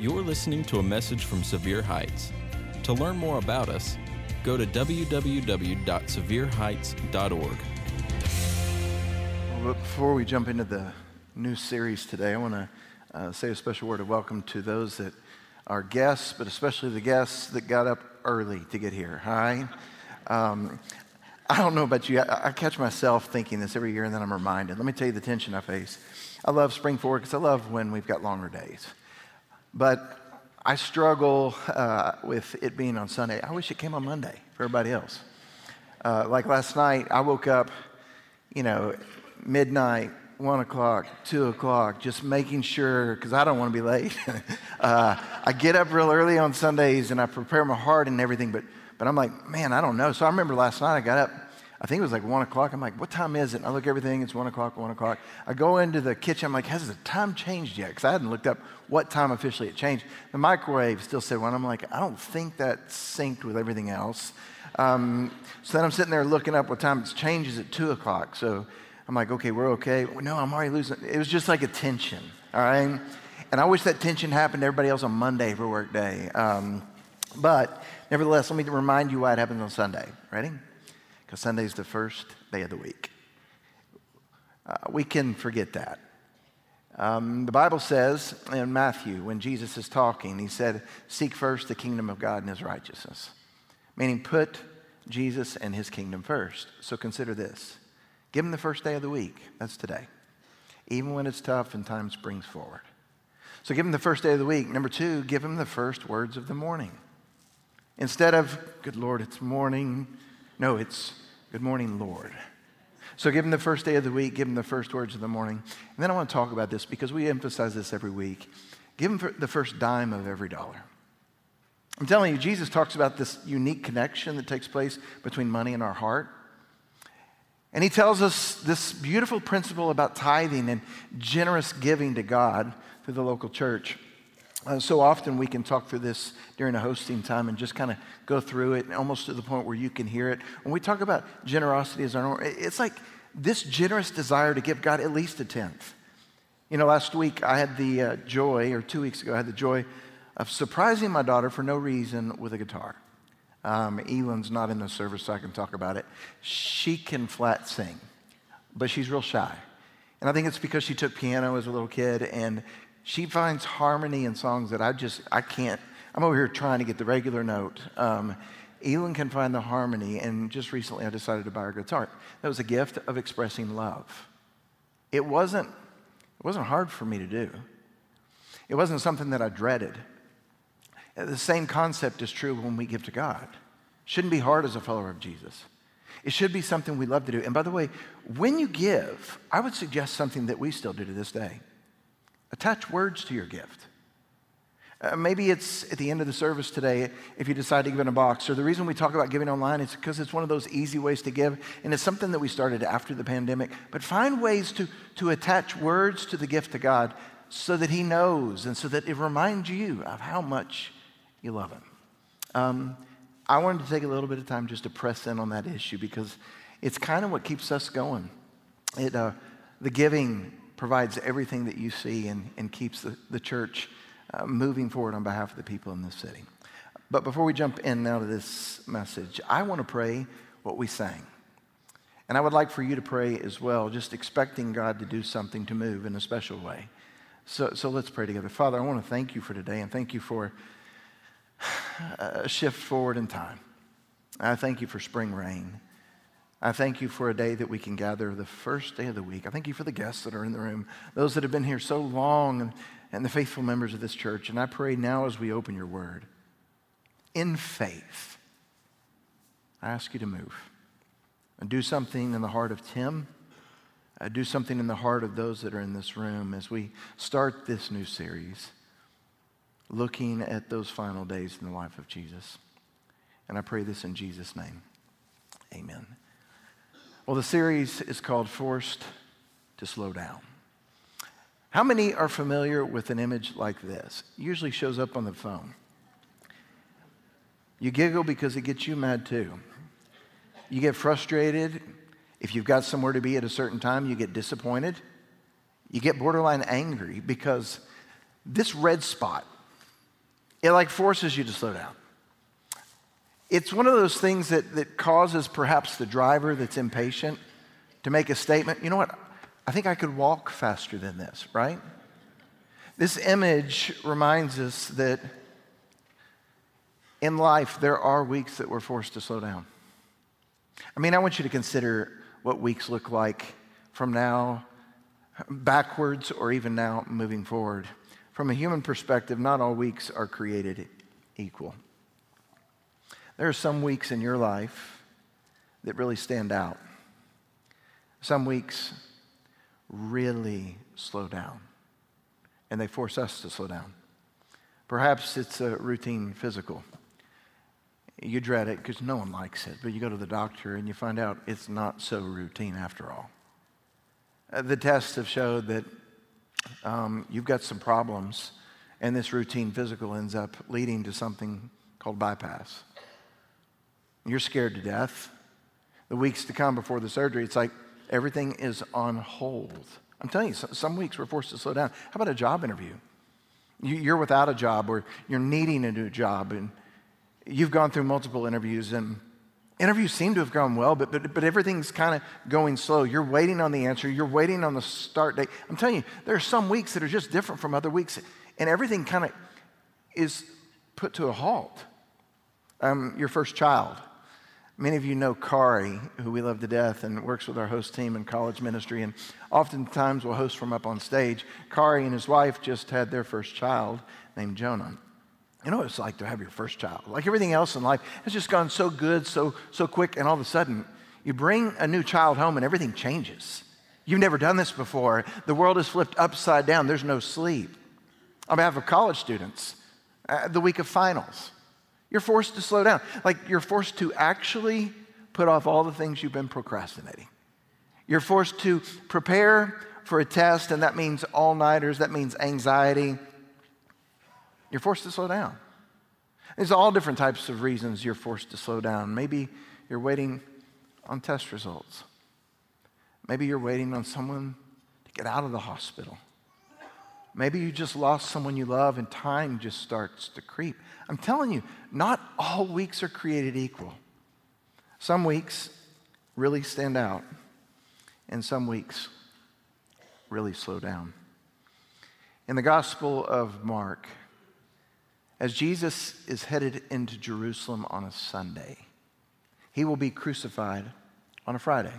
You're listening to a message from Sevier Heights. To learn more about us, go to www.sevierheights.org. Well, before we jump into the new series today, I want to uh, say a special word of welcome to those that are guests, but especially the guests that got up early to get here. Hi. Um, I don't know about you. I, I, catch myself thinking this every year, and then I'm reminded. Let me tell you the tension I face. I love spring forward because I love when we've got longer days. But I struggle uh, with it being on Sunday. I wish it came on Monday for everybody else. Uh, like last night, I woke up, you know, midnight, one o'clock, two o'clock, just making sure, because I don't want to be late. uh, I get up real early on Sundays and I prepare my heart and everything, but, but I'm like, man, I don't know. So I remember last night I got up I think it was like one o'clock. I'm like, what time is it? And I look everything, it's one o'clock, one o'clock. I go into the kitchen, I'm like, has the time changed yet? Because I hadn't looked up what time officially it changed. The microwave still said one. I'm like, I don't think that synced with everything else. Um, so then I'm sitting there looking up what time it changes at two o'clock. So I'm like, okay, we're okay. No, I'm already losing. It was just like a tension, all right? And I wish that tension happened to everybody else on Monday for work day. Um, but nevertheless, let me remind you why it happens on Sunday. Ready? Because Sunday's the first day of the week. Uh, we can forget that. Um, the Bible says in Matthew, when Jesus is talking, he said, Seek first the kingdom of God and his righteousness, meaning put Jesus and his kingdom first. So consider this give him the first day of the week. That's today, even when it's tough and time springs forward. So give him the first day of the week. Number two, give him the first words of the morning. Instead of, Good Lord, it's morning. No, it's Good morning, Lord. So give him the first day of the week, give him the first words of the morning. And then I want to talk about this because we emphasize this every week. Give him the first dime of every dollar. I'm telling you, Jesus talks about this unique connection that takes place between money and our heart. And he tells us this beautiful principle about tithing and generous giving to God through the local church. Uh, so often we can talk through this during a hosting time and just kind of go through it almost to the point where you can hear it. When we talk about generosity as our norm, it's like this generous desire to give God at least a tenth. You know, last week I had the uh, joy, or two weeks ago, I had the joy of surprising my daughter for no reason with a guitar. Um, not in the service, so I can talk about it. She can flat sing, but she's real shy. And I think it's because she took piano as a little kid and she finds harmony in songs that I just, I can't. I'm over here trying to get the regular note. Um, Elin can find the harmony, and just recently I decided to buy her guitar. That was a gift of expressing love. It wasn't, it wasn't hard for me to do. It wasn't something that I dreaded. The same concept is true when we give to God. Shouldn't be hard as a follower of Jesus. It should be something we love to do. And by the way, when you give, I would suggest something that we still do to this day. Attach words to your gift. Uh, maybe it's at the end of the service today if you decide to give in a box. Or the reason we talk about giving online is because it's one of those easy ways to give, and it's something that we started after the pandemic. But find ways to, to attach words to the gift of God so that He knows and so that it reminds you of how much you love Him. Um, I wanted to take a little bit of time just to press in on that issue because it's kind of what keeps us going. It, uh, the giving provides everything that you see and, and keeps the, the church uh, moving forward on behalf of the people in this city. But before we jump in now to this message, I want to pray what we sang. And I would like for you to pray as well, just expecting God to do something to move in a special way. So, so let's pray together. Father, I want to thank you for today and thank you for a shift forward in time. I thank you for spring rain. I thank you for a day that we can gather the first day of the week. I thank you for the guests that are in the room, those that have been here so long, and, and the faithful members of this church. And I pray now as we open your word, in faith, I ask you to move and do something in the heart of Tim. Uh, do something in the heart of those that are in this room as we start this new series, looking at those final days in the life of Jesus. And I pray this in Jesus' name. Amen. Well, the series is called Forced to Slow Down. How many are familiar with an image like this? It usually shows up on the phone. You giggle because it gets you mad too. You get frustrated. If you've got somewhere to be at a certain time, you get disappointed. You get borderline angry because this red spot It like forces you to slow down. It's one of those things that, that causes perhaps the driver that's impatient to make a statement. You know what? I think I could walk faster than this, right? This image reminds us that in life there are weeks that we're forced to slow down. I mean, I want you to consider what weeks look like from now backwards or even now moving forward. From a human perspective, not all weeks are created equal. There are some weeks in your life that really stand out. Some weeks really slow down, and they force us to slow down. Perhaps it's a routine physical. You dread it because no one likes it, but you go to the doctor and you find out it's not so routine after all. Uh, the tests have showed that um, you've got some problems, and this routine physical ends up leading to something called bypass. You're scared to death. The weeks to come before the surgery, it's like everything is on hold. I'm telling you, some weeks we're forced to slow down. How about a job interview? You're without a job or you're needing a new job, and you've gone through multiple interviews, and interviews seem to have gone well, but, but, but everything's kind of going slow. You're waiting on the answer, you're waiting on the start date. I'm telling you, there are some weeks that are just different from other weeks, and everything kind of is put to a halt. Um, your first child. Many of you know Kari, who we love to death and works with our host team in college ministry, and oftentimes will host from up on stage. Kari and his wife just had their first child named Jonah. You know what it's like to have your first child. Like everything else in life has just gone so good, so, so quick, and all of a sudden, you bring a new child home and everything changes. You've never done this before. The world is flipped upside down. There's no sleep. On behalf of college students, uh, the week of finals, you're forced to slow down. Like you're forced to actually put off all the things you've been procrastinating. You're forced to prepare for a test, and that means all nighters, that means anxiety. You're forced to slow down. There's all different types of reasons you're forced to slow down. Maybe you're waiting on test results. Maybe you're waiting on someone to get out of the hospital. Maybe you just lost someone you love and time just starts to creep. I'm telling you, not all weeks are created equal. Some weeks really stand out, and some weeks really slow down. In the Gospel of Mark, as Jesus is headed into Jerusalem on a Sunday, he will be crucified on a Friday.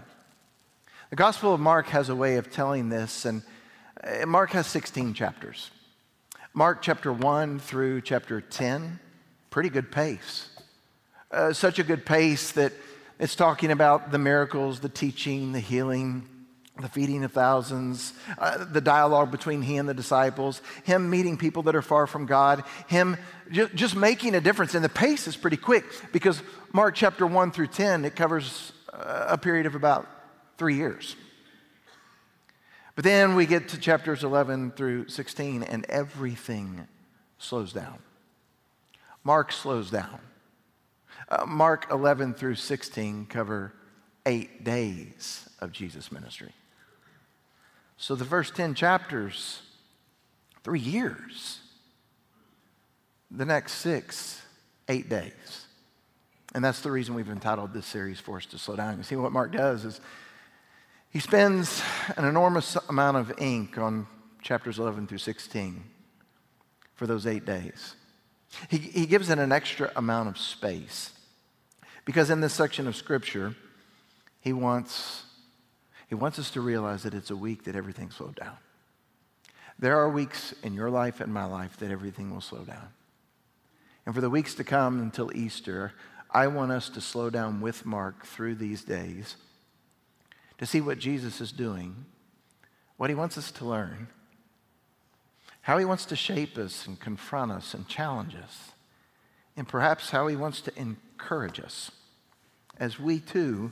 The Gospel of Mark has a way of telling this, and Mark has 16 chapters. Mark chapter 1 through chapter 10, pretty good pace. Uh, such a good pace that it's talking about the miracles, the teaching, the healing, the feeding of thousands, uh, the dialogue between he and the disciples, him meeting people that are far from God, him ju- just making a difference. And the pace is pretty quick because Mark chapter 1 through 10, it covers uh, a period of about three years. But then we get to chapters 11 through 16, and everything slows down. Mark slows down. Uh, Mark 11 through 16 cover eight days of Jesus' ministry. So the first 10 chapters, three years. The next six, eight days. And that's the reason we've entitled this series Forced to Slow Down. You see, what Mark does is he spends an enormous amount of ink on chapters 11 through 16 for those eight days. He, he gives it an extra amount of space because in this section of Scripture, he wants, he wants us to realize that it's a week that everything slowed down. There are weeks in your life and my life that everything will slow down. And for the weeks to come until Easter, I want us to slow down with Mark through these days to see what Jesus is doing, what he wants us to learn, how he wants to shape us and confront us and challenge us, and perhaps how he wants to encourage us as we too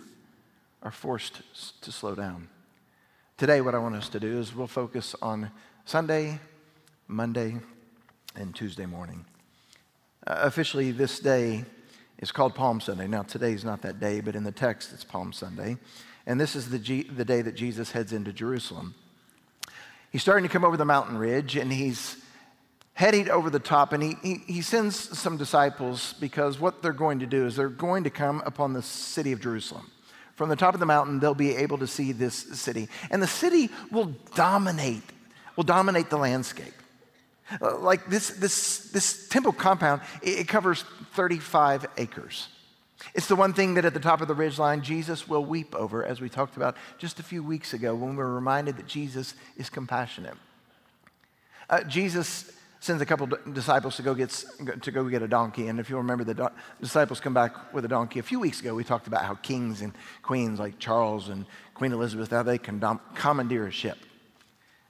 are forced to slow down. Today, what I want us to do is we'll focus on Sunday, Monday, and Tuesday morning. Uh, officially, this day is called Palm Sunday. Now, today is not that day, but in the text, it's Palm Sunday. And this is the, G- the day that Jesus heads into Jerusalem. He's starting to come over the mountain ridge, and he's heading over the top, and he, he, he, sends some disciples because what they're going to do is they're going to come upon the city of Jerusalem. From the top of the mountain, they'll be able to see this city. And the city will dominate, will dominate the landscape. Like this, this, this temple compound, it covers 35 acres. It's the one thing that at the top of the ridgeline, Jesus will weep over, as we talked about just a few weeks ago when we were reminded that Jesus is compassionate. Uh, Jesus sends a couple disciples to go get to go get a donkey. And if you remember, the do- disciples come back with a donkey. A few weeks ago, we talked about how kings and queens like Charles and Queen Elizabeth how they can dom- commandeer a ship.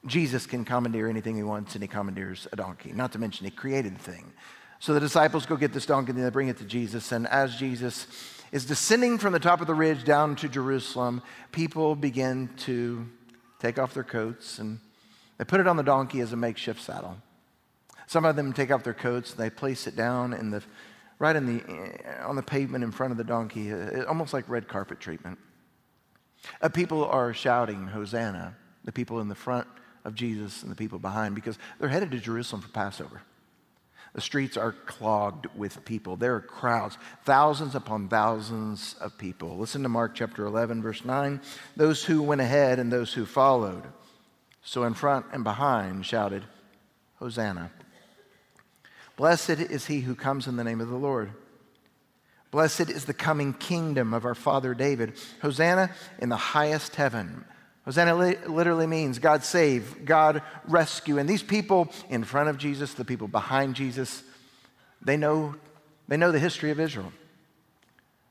Jesus can commandeer anything he wants, and he commandeers a donkey. Not to mention, he created the thing. So the disciples go get this donkey, and they bring it to Jesus. And as Jesus is descending from the top of the ridge down to Jerusalem, people begin to take off their coats and they put it on the donkey as a makeshift saddle. Some of them take off their coats and they place it down in the, right in the, on the pavement in front of the donkey, uh, almost like red carpet treatment. Uh, people are shouting, Hosanna, the people in the front of Jesus and the people behind, because they're headed to Jerusalem for Passover. The streets are clogged with people. There are crowds, thousands upon thousands of people. Listen to Mark chapter 11, verse 9. Those who went ahead and those who followed, so in front and behind, shouted, Hosanna. Blessed is he who comes in the name of the Lord. Blessed is the coming kingdom of our father David. Hosanna in the highest heaven. Hosanna literally means God save, God rescue. And these people in front of Jesus, the people behind Jesus, they know, they know the history of Israel.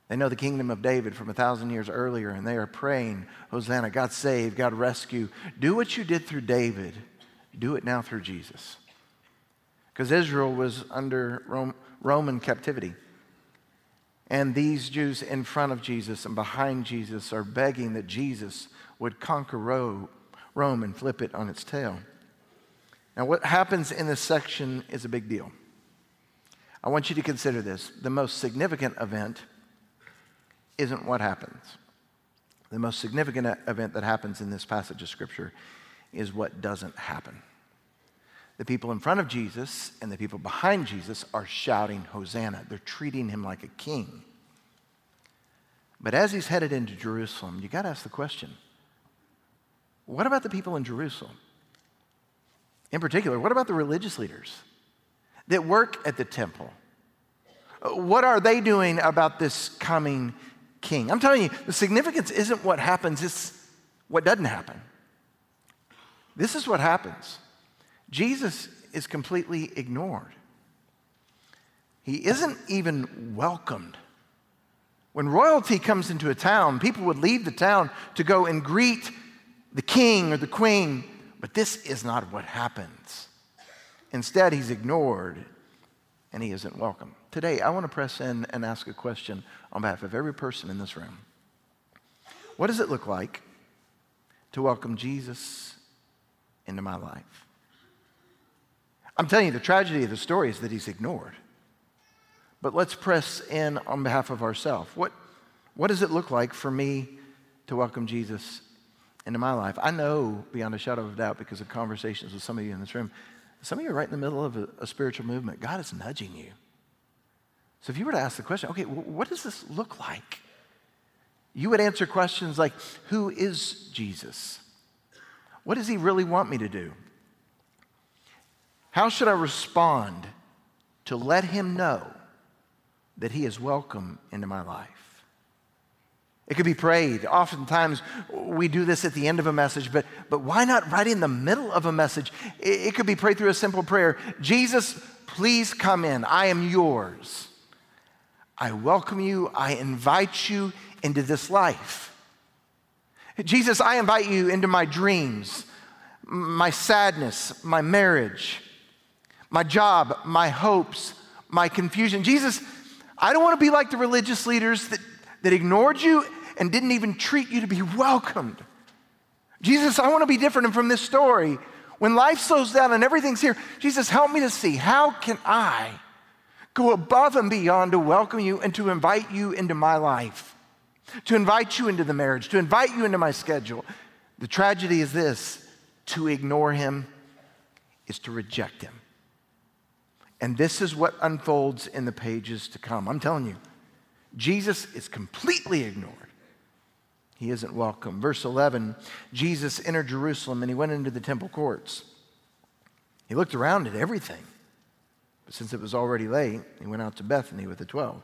They know the kingdom of David from a thousand years earlier, and they are praying, Hosanna, God save, God rescue. Do what you did through David, do it now through Jesus because Israel was under Rome, Roman captivity. And these Jews in front of Jesus and behind Jesus are begging that Jesus would conquer Rome and flip it on its tail. Now, what happens in this section is a big deal. I want you to consider this. The most significant event isn't what happens. The most significant event that happens in this passage of Scripture is what doesn't happen. The people in front of Jesus and the people behind Jesus are shouting, Hosanna. They're treating him like a king. But as he's headed into Jerusalem, you got to ask the question what about the people in Jerusalem? In particular, what about the religious leaders that work at the temple? What are they doing about this coming king? I'm telling you, the significance isn't what happens, it's what doesn't happen. This is what happens. Jesus is completely ignored. He isn't even welcomed. When royalty comes into a town, people would leave the town to go and greet the king or the queen, but this is not what happens. Instead, he's ignored and he isn't welcome. Today, I want to press in and ask a question on behalf of every person in this room. What does it look like to welcome Jesus into my life? I'm telling you, the tragedy of the story is that he's ignored. But let's press in on behalf of ourselves. What, what does it look like for me to welcome Jesus into my life? I know beyond a shadow of a doubt because of conversations with some of you in this room, some of you are right in the middle of a, a spiritual movement. God is nudging you. So if you were to ask the question, okay, what does this look like? You would answer questions like, Who is Jesus? What does he really want me to do? How should I respond to let him know that he is welcome into my life? It could be prayed. Oftentimes we do this at the end of a message, but, but why not right in the middle of a message? It, it could be prayed through a simple prayer Jesus, please come in. I am yours. I welcome you. I invite you into this life. Jesus, I invite you into my dreams, my sadness, my marriage, my job, my hopes, my confusion. Jesus, I don't want to be like the religious leaders that, that ignored you and didn't even treat you to be welcomed. Jesus, I want to be different. And from this story, when life slows down and everything's here, Jesus, help me to see how can I go above and beyond to welcome you and to invite you into my life, to invite you into the marriage, to invite you into my schedule. The tragedy is this to ignore him is to reject him. And this is what unfolds in the pages to come. I'm telling you, Jesus is completely ignored. He isn't welcome. Verse 11 Jesus entered Jerusalem and he went into the temple courts. He looked around at everything. But since it was already late, he went out to Bethany with the 12.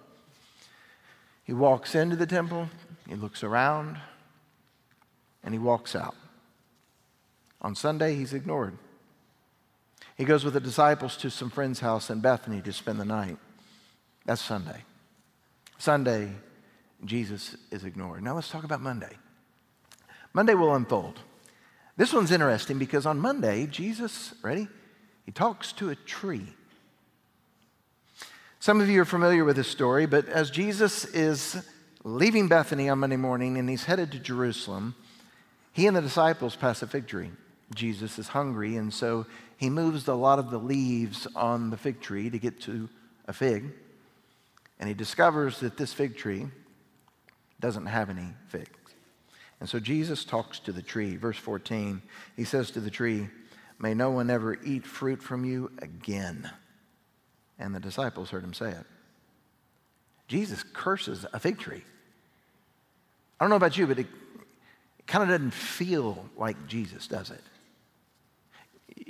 He walks into the temple, he looks around, and he walks out. On Sunday, he's ignored. He goes with the disciples to some friend's house in Bethany to spend the night. That's Sunday. Sunday, Jesus is ignored. Now let's talk about Monday. Monday will unfold. This one's interesting because on Monday, Jesus, ready? He talks to a tree. Some of you are familiar with this story, but as Jesus is leaving Bethany on Monday morning and he's headed to Jerusalem, he and the disciples pass a fig tree. Jesus is hungry, and so he moves a lot of the leaves on the fig tree to get to a fig. And he discovers that this fig tree doesn't have any figs. And so Jesus talks to the tree. Verse 14, he says to the tree, May no one ever eat fruit from you again. And the disciples heard him say it. Jesus curses a fig tree. I don't know about you, but it, it kind of doesn't feel like Jesus, does it?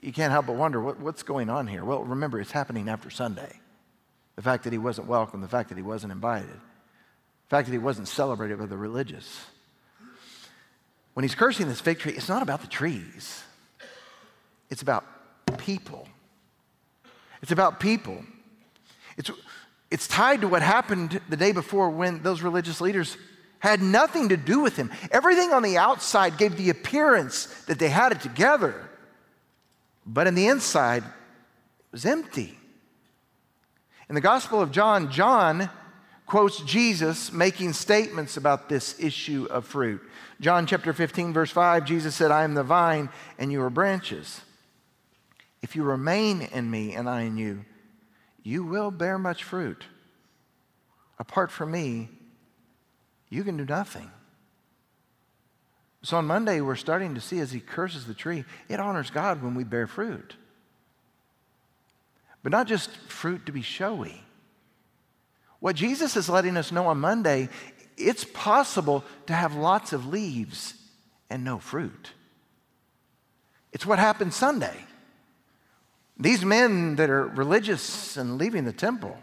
You can't help but wonder what, what's going on here. Well, remember, it's happening after Sunday. The fact that he wasn't welcome, the fact that he wasn't invited, fact that he wasn't celebrated by the religious. When he's cursing this fig tree, it's not about the trees, it's about people. It's about people. It's, it's tied to what happened the day before when those religious leaders had nothing to do with him. Everything on the outside gave the appearance that they had it together, but in the inside, it was empty. In the Gospel of John, John quotes Jesus making statements about this issue of fruit. John chapter 15, verse 5, Jesus said, I am the vine and you are branches. If you remain in me and I in you, you will bear much fruit. Apart from me, you can do nothing. So on Monday, we're starting to see as he curses the tree, it honors God when we bear fruit. But not just fruit to be showy. What Jesus is letting us know on Monday, it's possible to have lots of leaves and no fruit. It's what happened Sunday. These men that are religious and leaving the temple,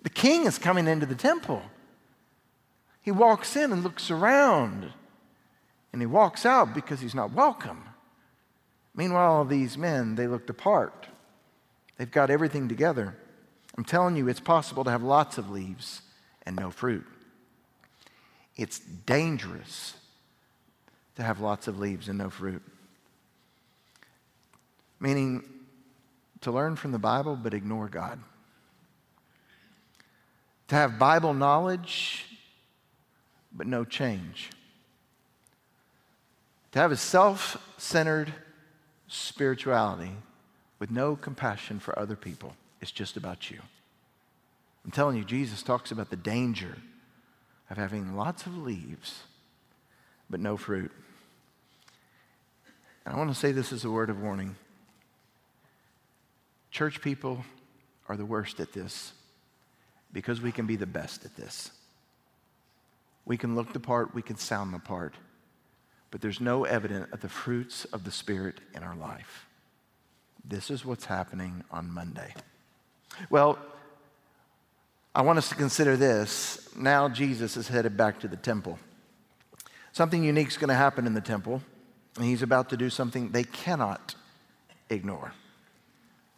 the king is coming into the temple. He walks in and looks around, and he walks out because he's not welcome. Meanwhile, these men, they looked apart. They've got everything together. I'm telling you, it's possible to have lots of leaves and no fruit. It's dangerous to have lots of leaves and no fruit. Meaning, to learn from the Bible but ignore God. To have Bible knowledge but no change. To have a self centered spirituality with no compassion for other people. It's just about you. I'm telling you, Jesus talks about the danger of having lots of leaves but no fruit. And I want to say this as a word of warning. Church people are the worst at this because we can be the best at this. We can look the part, we can sound the part, but there's no evidence of the fruits of the Spirit in our life. This is what's happening on Monday. Well, I want us to consider this. Now Jesus is headed back to the temple. Something unique is going to happen in the temple, and he's about to do something they cannot ignore.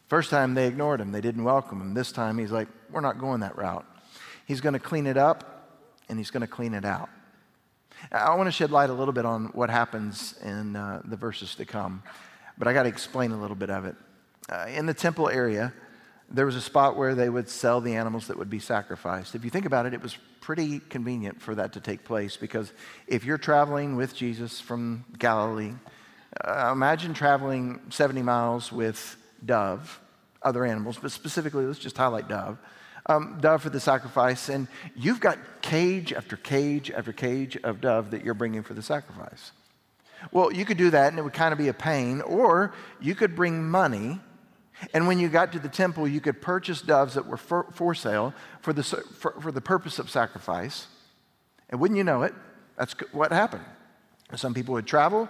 First time they ignored him, they didn't welcome him. This time he's like, we're not going that route. He's going to clean it up and he's going to clean it out. I want to shed light a little bit on what happens in uh, the verses to come, but I got to explain a little bit of it. Uh, in the temple area, there was a spot where they would sell the animals that would be sacrificed. If you think about it, it was pretty convenient for that to take place because if you're traveling with Jesus from Galilee, uh, imagine traveling 70 miles with dove, other animals, but specifically, let's just highlight dove. Um, dove for the sacrifice, and you've got cage after cage after cage of dove that you're bringing for the sacrifice. Well, you could do that and it would kind of be a pain, or you could bring money And when you got to the temple, you could purchase doves that were for, for sale for the, for, for the purpose of sacrifice. And wouldn't you know it, that's what happened. Some people would travel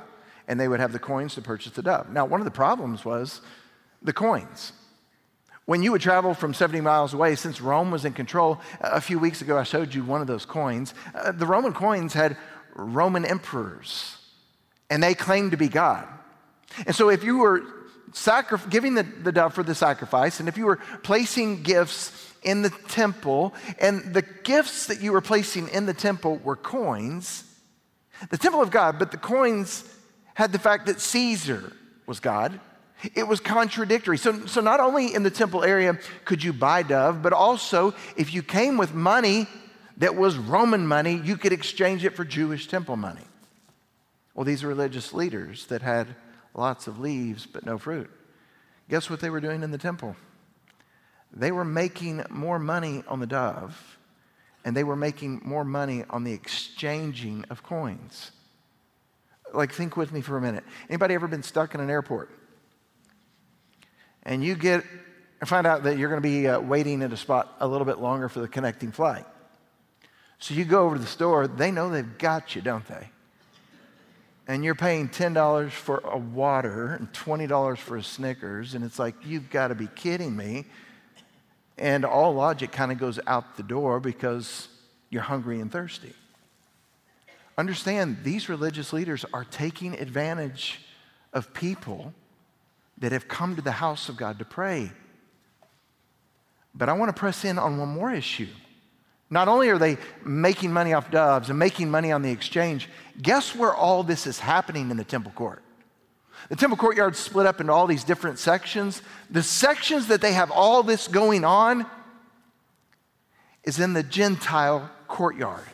and they would have the coins to purchase the dove. Now, one of the problems was the coins. When you would travel from 70 miles away, since Rome was in control, a few weeks ago I showed you one of those coins. Uh, the Roman coins had Roman emperors, and they claimed to be God. And so if you were sacri- giving the, the dove for the sacrifice, and if you were placing gifts in the temple, and the gifts that you were placing in the temple were coins, the temple of God, but the coins had the fact that Caesar was God. It was contradictory. So, so not only in the temple area could you buy dove, but also if you came with money that was Roman money, you could exchange it for Jewish temple money. Well, these religious leaders that had lots of leaves but no fruit, guess what they were doing in the temple? They were making more money on the dove and they were making more money on the exchanging of coins. Like, think with me for a minute. Anybody ever been stuck in an airport? And you get, and find out that you're going to be uh, waiting at a spot a little bit longer for the connecting flight. So you go over to the store, they know they've got you, don't they? And you're paying $10 for a water and $20 for a Snickers, and it's like, you've got to be kidding me. And all logic kind of goes out the door because you're hungry and thirsty. Understand, these religious leaders are taking advantage of people that have come to the house of God to pray. But I want to press in on one more issue. Not only are they making money off doves and making money on the exchange, guess where all this is happening in the temple court? The temple courtyard split up into all these different sections. The sections that they have all this going on is in the Gentile courtyard.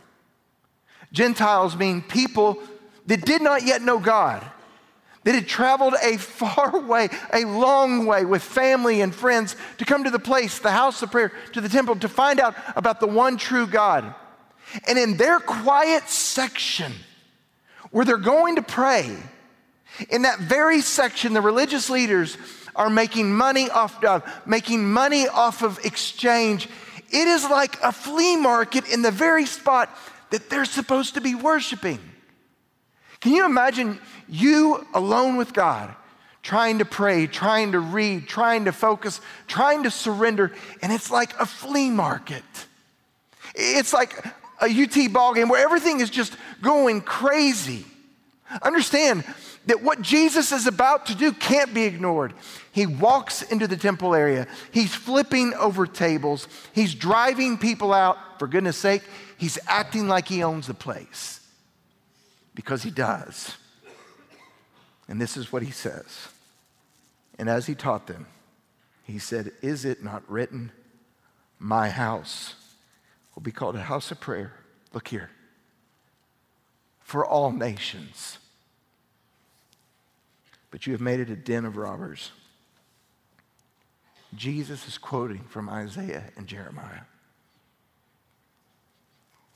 Gentiles mean people that did not yet know God, that had traveled a far way, a long way with family and friends to come to the place, the house of prayer, to the temple to find out about the one true God. And in their quiet section where they're going to pray, in that very section, the religious leaders are making money off of, making money off of exchange. It is like a flea market in the very spot that they're supposed to be worshiping. Can you imagine you alone with God, trying to pray, trying to read, trying to focus, trying to surrender, and it's like a flea market? It's like a UT ball game where everything is just going crazy. Understand, that what Jesus is about to do can't be ignored. He walks into the temple area, he's flipping over tables, he's driving people out. For goodness sake, he's acting like he owns the place because he does. And this is what he says. And as he taught them, he said, Is it not written, My house will be called a house of prayer? Look here. For all nations but you have made it a den of robbers. Jesus is quoting from Isaiah and Jeremiah.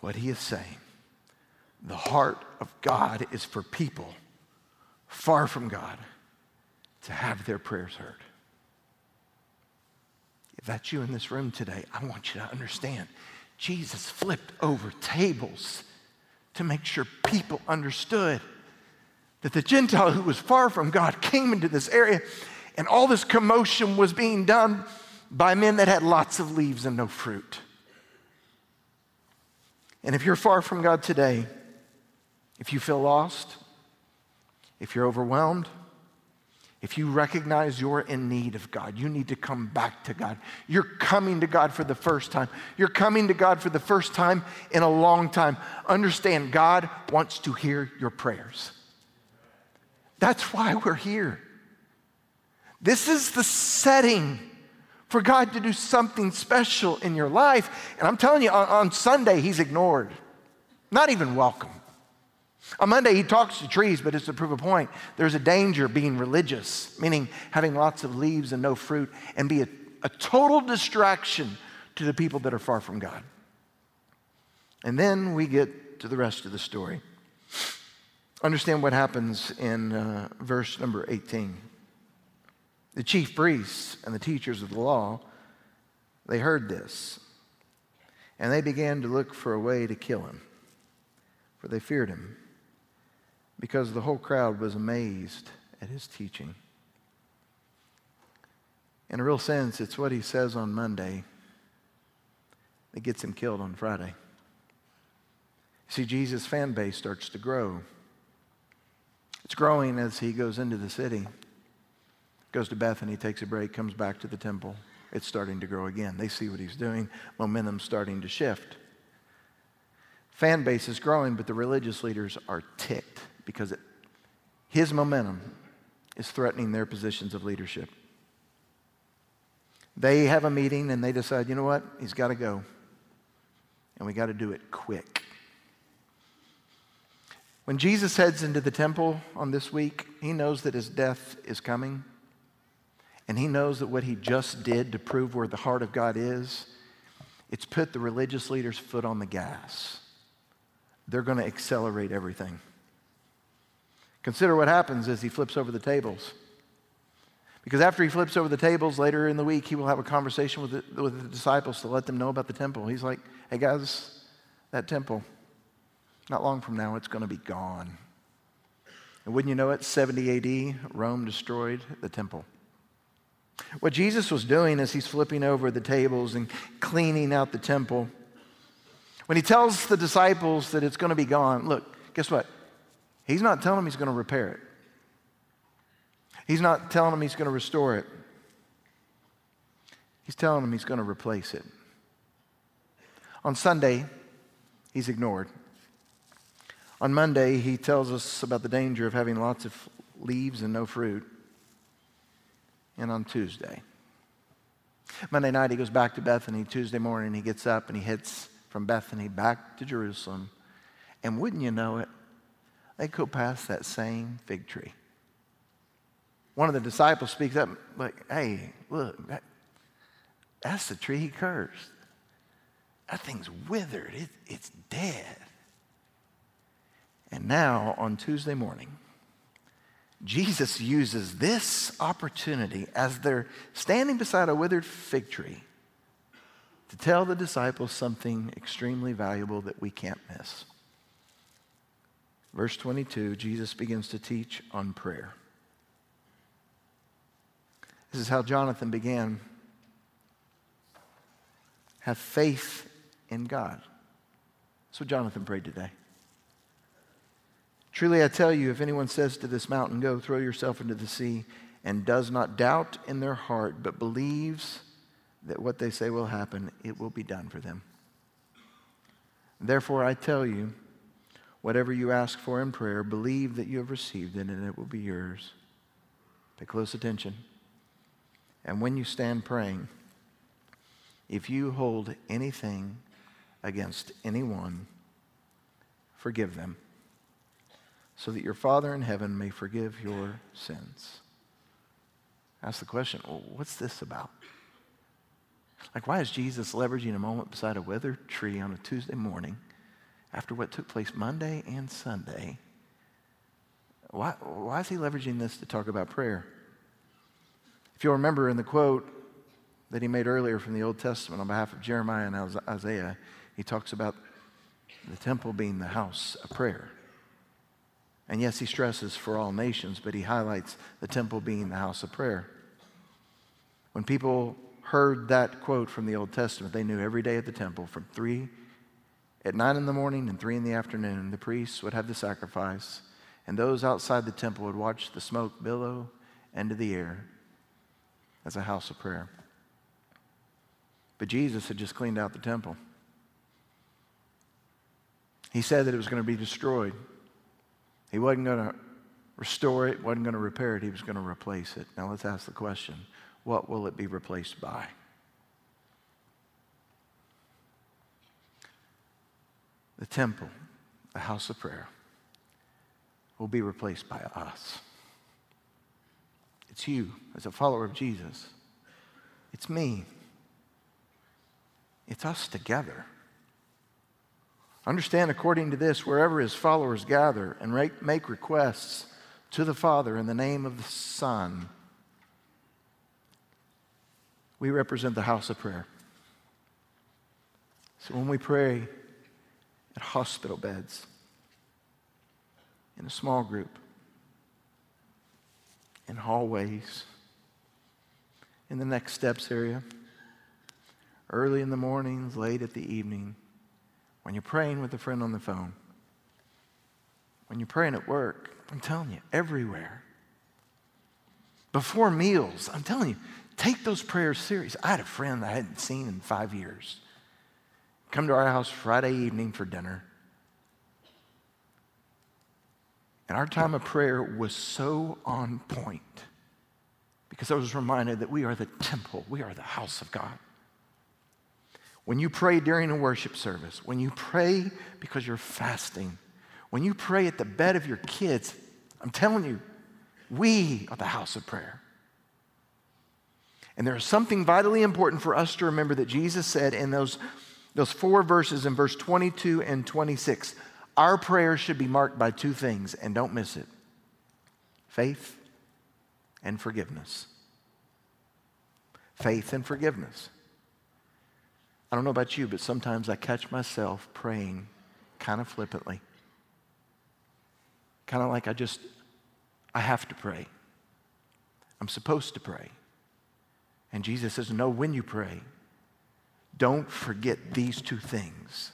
What he is saying the heart of God is for people far from God to have their prayers heard. If that's you in this room today, I want you to understand Jesus flipped over tables to make sure people understood that the Gentile who was far from God came into this area, and all this commotion was being done by men that had lots of leaves and no fruit. And if you're far from God today, if you feel lost, if you're overwhelmed, if you recognize you're in need of God, you need to come back to God. You're coming to God for the first time. You're coming to God for the first time in a long time. Understand, God wants to hear your prayers. That's why we're here. This is the setting for God to do something special in your life. And I'm telling you, on, on, Sunday, He's ignored, not even welcome. On Monday, He talks to trees, but it's to prove a point. There's a danger being religious, meaning having lots of leaves and no fruit, and be a, a total distraction to the people that are far from God. And then we get to the rest of the story. Understand what happens in uh, verse number 18. The chief priests and the teachers of the law, they heard this, and they began to look for a way to kill him, for they feared him, because the whole crowd was amazed at his teaching. In a real sense, it's what he says on Monday that gets him killed on Friday. See, Jesus' fan base starts to grow. It's growing as he goes into the city, goes to Bethany, takes a break, comes back to the temple. It's starting to grow again. They see what he's doing, momentum's starting to shift. Fan base is growing, but the religious leaders are ticked because it, his momentum is threatening their positions of leadership. They have a meeting and they decide, you know what? He's got to go. And we got to do it quick. When Jesus heads into the temple on this week, he knows that his death is coming. And he knows that what he just did to prove where the heart of God is, it's put the religious leaders' foot on the gas. They're going to accelerate everything. Consider what happens as he flips over the tables. Because after he flips over the tables later in the week, he will have a conversation with the, with the disciples to let them know about the temple. He's like, hey guys, that temple, not long from now, it's going to be gone. And wouldn't you know it, 70 AD, Rome destroyed the temple. What Jesus was doing is he's flipping over the tables and cleaning out the temple. When he tells the disciples that it's going to be gone, look, guess what? He's not telling them he's going to repair it. He's not telling them he's going to restore it. He's telling them he's going to replace it. On Sunday, he's ignored. On Monday, he tells us about the danger of having lots of leaves and no fruit. And on Tuesday, Monday night, he goes back to Bethany. Tuesday morning, he gets up and he heads from Bethany back to Jerusalem. And wouldn't you know it, they go past that same fig tree one of the disciples speaks up, like, hey, look, that, that's the tree he cursed. That thing's withered, it, it's dead. And now, on Tuesday morning, Jesus uses this opportunity as they're standing beside a withered fig tree to tell the disciples something extremely valuable that we can't miss. Verse 22, Jesus begins to teach on prayer. This is how Jonathan began. Have faith in God. That's what Jonathan prayed today. Truly, I tell you, if anyone says to this mountain, Go, throw yourself into the sea, and does not doubt in their heart, but believes that what they say will happen, it will be done for them. Therefore, I tell you, whatever you ask for in prayer, believe that you have received it, and it will be yours. Pay close attention. And when you stand praying, if you hold anything against anyone, forgive them, so that your Father in heaven may forgive your sins. Ask the question well, what's this about? Like, why is Jesus leveraging a moment beside a withered tree on a Tuesday morning after what took place Monday and Sunday? Why, why is he leveraging this to talk about prayer? If you'll remember in the quote that he made earlier from the Old Testament on behalf of Jeremiah and Isaiah, he talks about the temple being the house of prayer. And yes, he stresses for all nations, but he highlights the temple being the house of prayer. When people heard that quote from the Old Testament, they knew every day at the temple from three at nine in the morning and three in the afternoon, the priests would have the sacrifice, and those outside the temple would watch the smoke billow into the air as a house of prayer. But Jesus had just cleaned out the temple. He said that it was going to be destroyed. He wasn't going to restore it, wasn't going to repair it, he was going to replace it. Now let's ask the question what will it be replaced by? The temple, the house of prayer, will be replaced by us. It's you as a follower of Jesus. It's me. It's us together. Understand, according to this, wherever his followers gather and make requests to the Father in the name of the Son, we represent the house of prayer. So when we pray at hospital beds, in a small group, in hallways, in the next steps area, early in the mornings, late at the evening, when you're praying with a friend on the phone, when you're praying at work, I'm telling you, everywhere. Before meals, I'm telling you, take those prayers serious. I had a friend I hadn't seen in five years come to our house Friday evening for dinner. And our time of prayer was so on point because I was reminded that we are the temple, we are the house of God. When you pray during a worship service, when you pray because you're fasting, when you pray at the bed of your kids, I'm telling you, we are the house of prayer. And there is something vitally important for us to remember that Jesus said in those, those four verses in verse 22 and 26. Our prayers should be marked by two things, and don't miss it faith and forgiveness. Faith and forgiveness. I don't know about you, but sometimes I catch myself praying kind of flippantly. Kind of like I just, I have to pray. I'm supposed to pray. And Jesus says, No, when you pray, don't forget these two things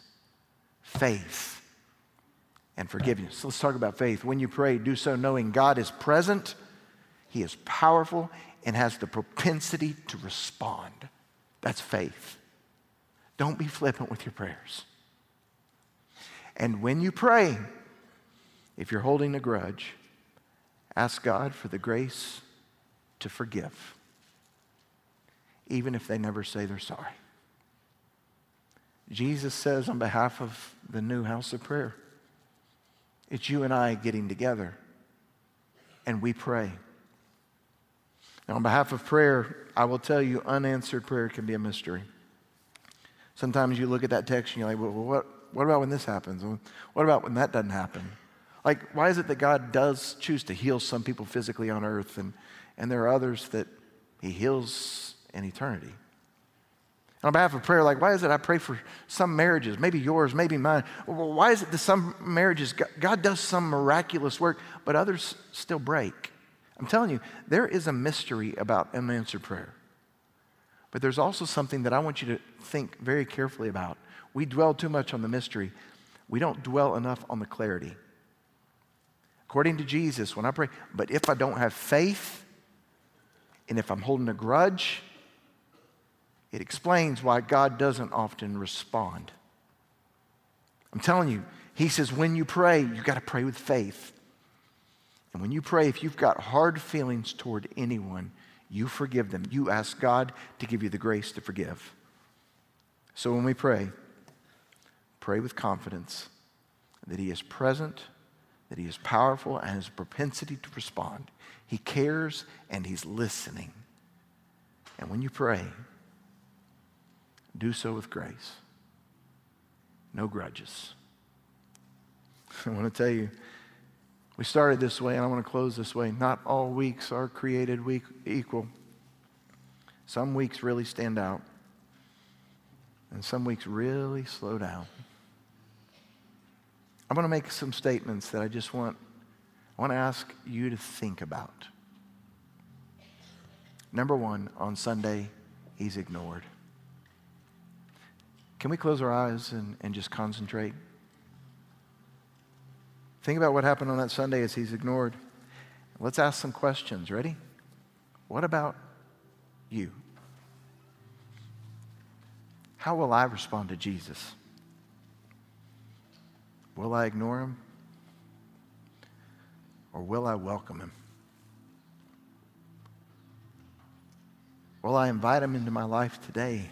faith and forgiveness. So let's talk about faith. When you pray, do so knowing God is present, He is powerful, and has the propensity to respond. That's faith. Don't be flippant with your prayers. And when you pray, if you're holding a grudge, ask God for the grace to forgive, even if they never say they're sorry. Jesus says on behalf of the new house of prayer, it's you and I getting together and we pray. Now, on behalf of prayer, I will tell you unanswered prayer can be a mystery. Sometimes you look at that text and you're like, well, what, what about when this happens? What about when that doesn't happen? Like, why is it that God does choose to heal some people physically on earth and, and there are others that He heals in eternity? On behalf of prayer, like, why is it I pray for some marriages, maybe yours, maybe mine? Well, why is it that some marriages, God does some miraculous work, but others still break? I'm telling you, there is a mystery about unanswered prayer. But there's also something that I want you to think very carefully about. We dwell too much on the mystery, we don't dwell enough on the clarity. According to Jesus, when I pray, but if I don't have faith, and if I'm holding a grudge, it explains why God doesn't often respond. I'm telling you, He says when you pray, you've got to pray with faith. And when you pray, if you've got hard feelings toward anyone, you forgive them. You ask God to give you the grace to forgive. So when we pray, pray with confidence that He is present, that He is powerful, and has a propensity to respond. He cares and He's listening. And when you pray, do so with grace. No grudges. I want to tell you, we started this way, and I want to close this way. Not all weeks are created week equal. Some weeks really stand out, and some weeks really slow down. I'm going to make some statements that I just want, I want to ask you to think about. Number one, on Sunday, he's ignored. Can we close our eyes and, and just concentrate? Think about what happened on that Sunday as he's ignored. Let's ask some questions. Ready? What about you? How will I respond to Jesus? Will I ignore him? Or will I welcome him? Will I invite him into my life today?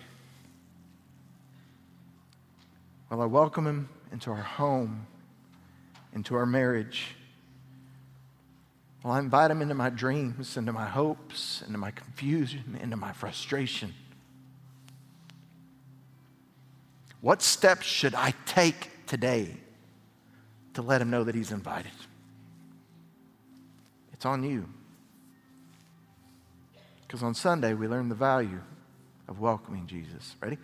Well, I welcome him into our home, into our marriage. Well, I invite him into my dreams, into my hopes, into my confusion, into my frustration. What steps should I take today to let him know that he's invited? It's on you. Because on Sunday, we learn the value of welcoming Jesus. Ready?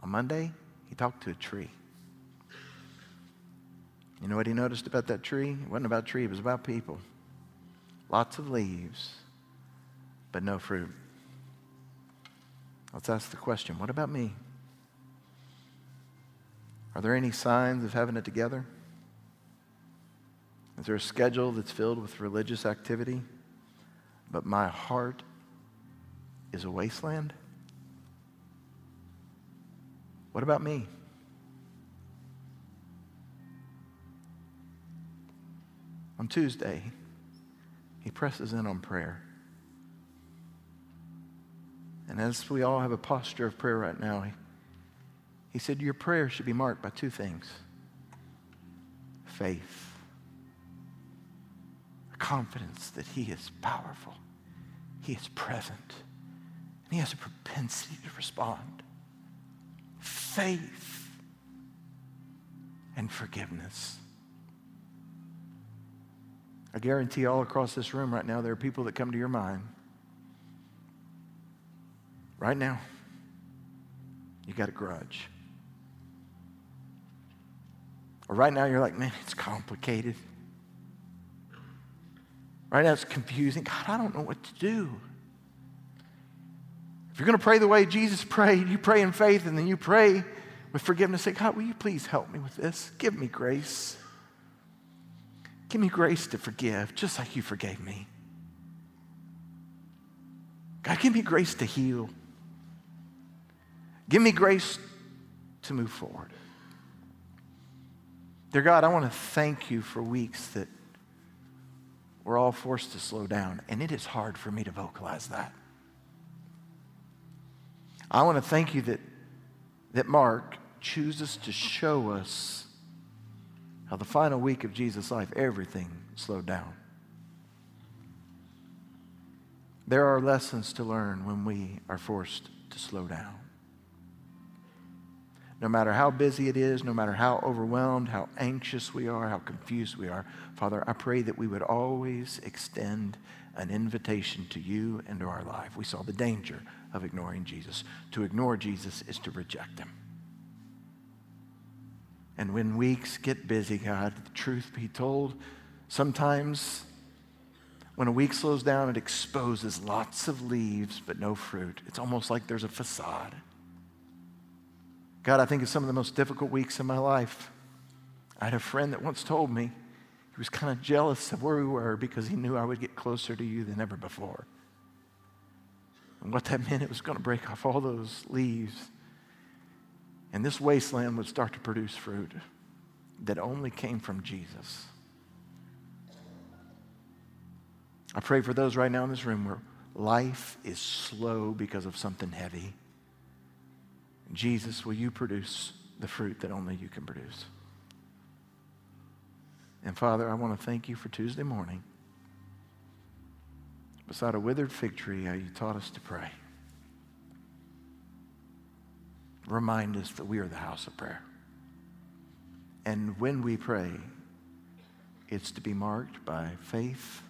On Monday, he talked to a tree. You know what he noticed about that tree? It wasn't about tree, it was about people. Lots of leaves, but no fruit. Let's ask the question what about me? Are there any signs of having it together? Is there a schedule that's filled with religious activity, but my heart is a wasteland? What about me? On Tuesday, he presses in on prayer. And as we all have a posture of prayer right now, he, he said, Your prayer should be marked by two things faith, a confidence that He is powerful, He is present, and He has a propensity to respond. Faith and forgiveness. I guarantee all across this room right now, there are people that come to your mind. Right now, you got a grudge. Or right now, you're like, man, it's complicated. Right now, it's confusing. God, I don't know what to do. If you're going to pray the way Jesus prayed, you pray in faith and then you pray with forgiveness. Say, God, will you please help me with this? Give me grace. Give me grace to forgive, just like you forgave me. God, give me grace to heal. Give me grace to move forward. Dear God, I want to thank you for weeks that we're all forced to slow down, and it is hard for me to vocalize that. I want to thank you that, that Mark chooses to show us how the final week of Jesus' life, everything slowed down. There are lessons to learn when we are forced to slow down. No matter how busy it is, no matter how overwhelmed, how anxious we are, how confused we are, Father, I pray that we would always extend an invitation to you and to our life. We saw the danger of ignoring Jesus. To ignore Jesus is to reject him. And when weeks get busy, God, the truth be told, sometimes when a week slows down, it exposes lots of leaves but no fruit. It's almost like there's a facade. God, I think of some of the most difficult weeks in my life. I had a friend that once told me he was kind of jealous of where we were because he knew I would get closer to you than ever before. And what that meant, it was going to break off all those leaves and this wasteland would start to produce fruit that only came from Jesus. I pray for those right now in this room where life is slow because of something heavy. Jesus, will you produce the fruit that only you can produce? And Father, I want to thank you for Tuesday morning. Beside a withered fig tree, how you taught us to pray remind us that we are the house of prayer. And when we pray, it's to be marked by faith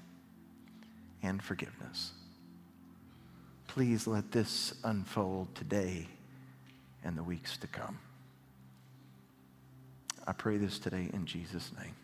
and forgiveness. Please let this unfold today and the weeks to come. I pray this today in Jesus' name.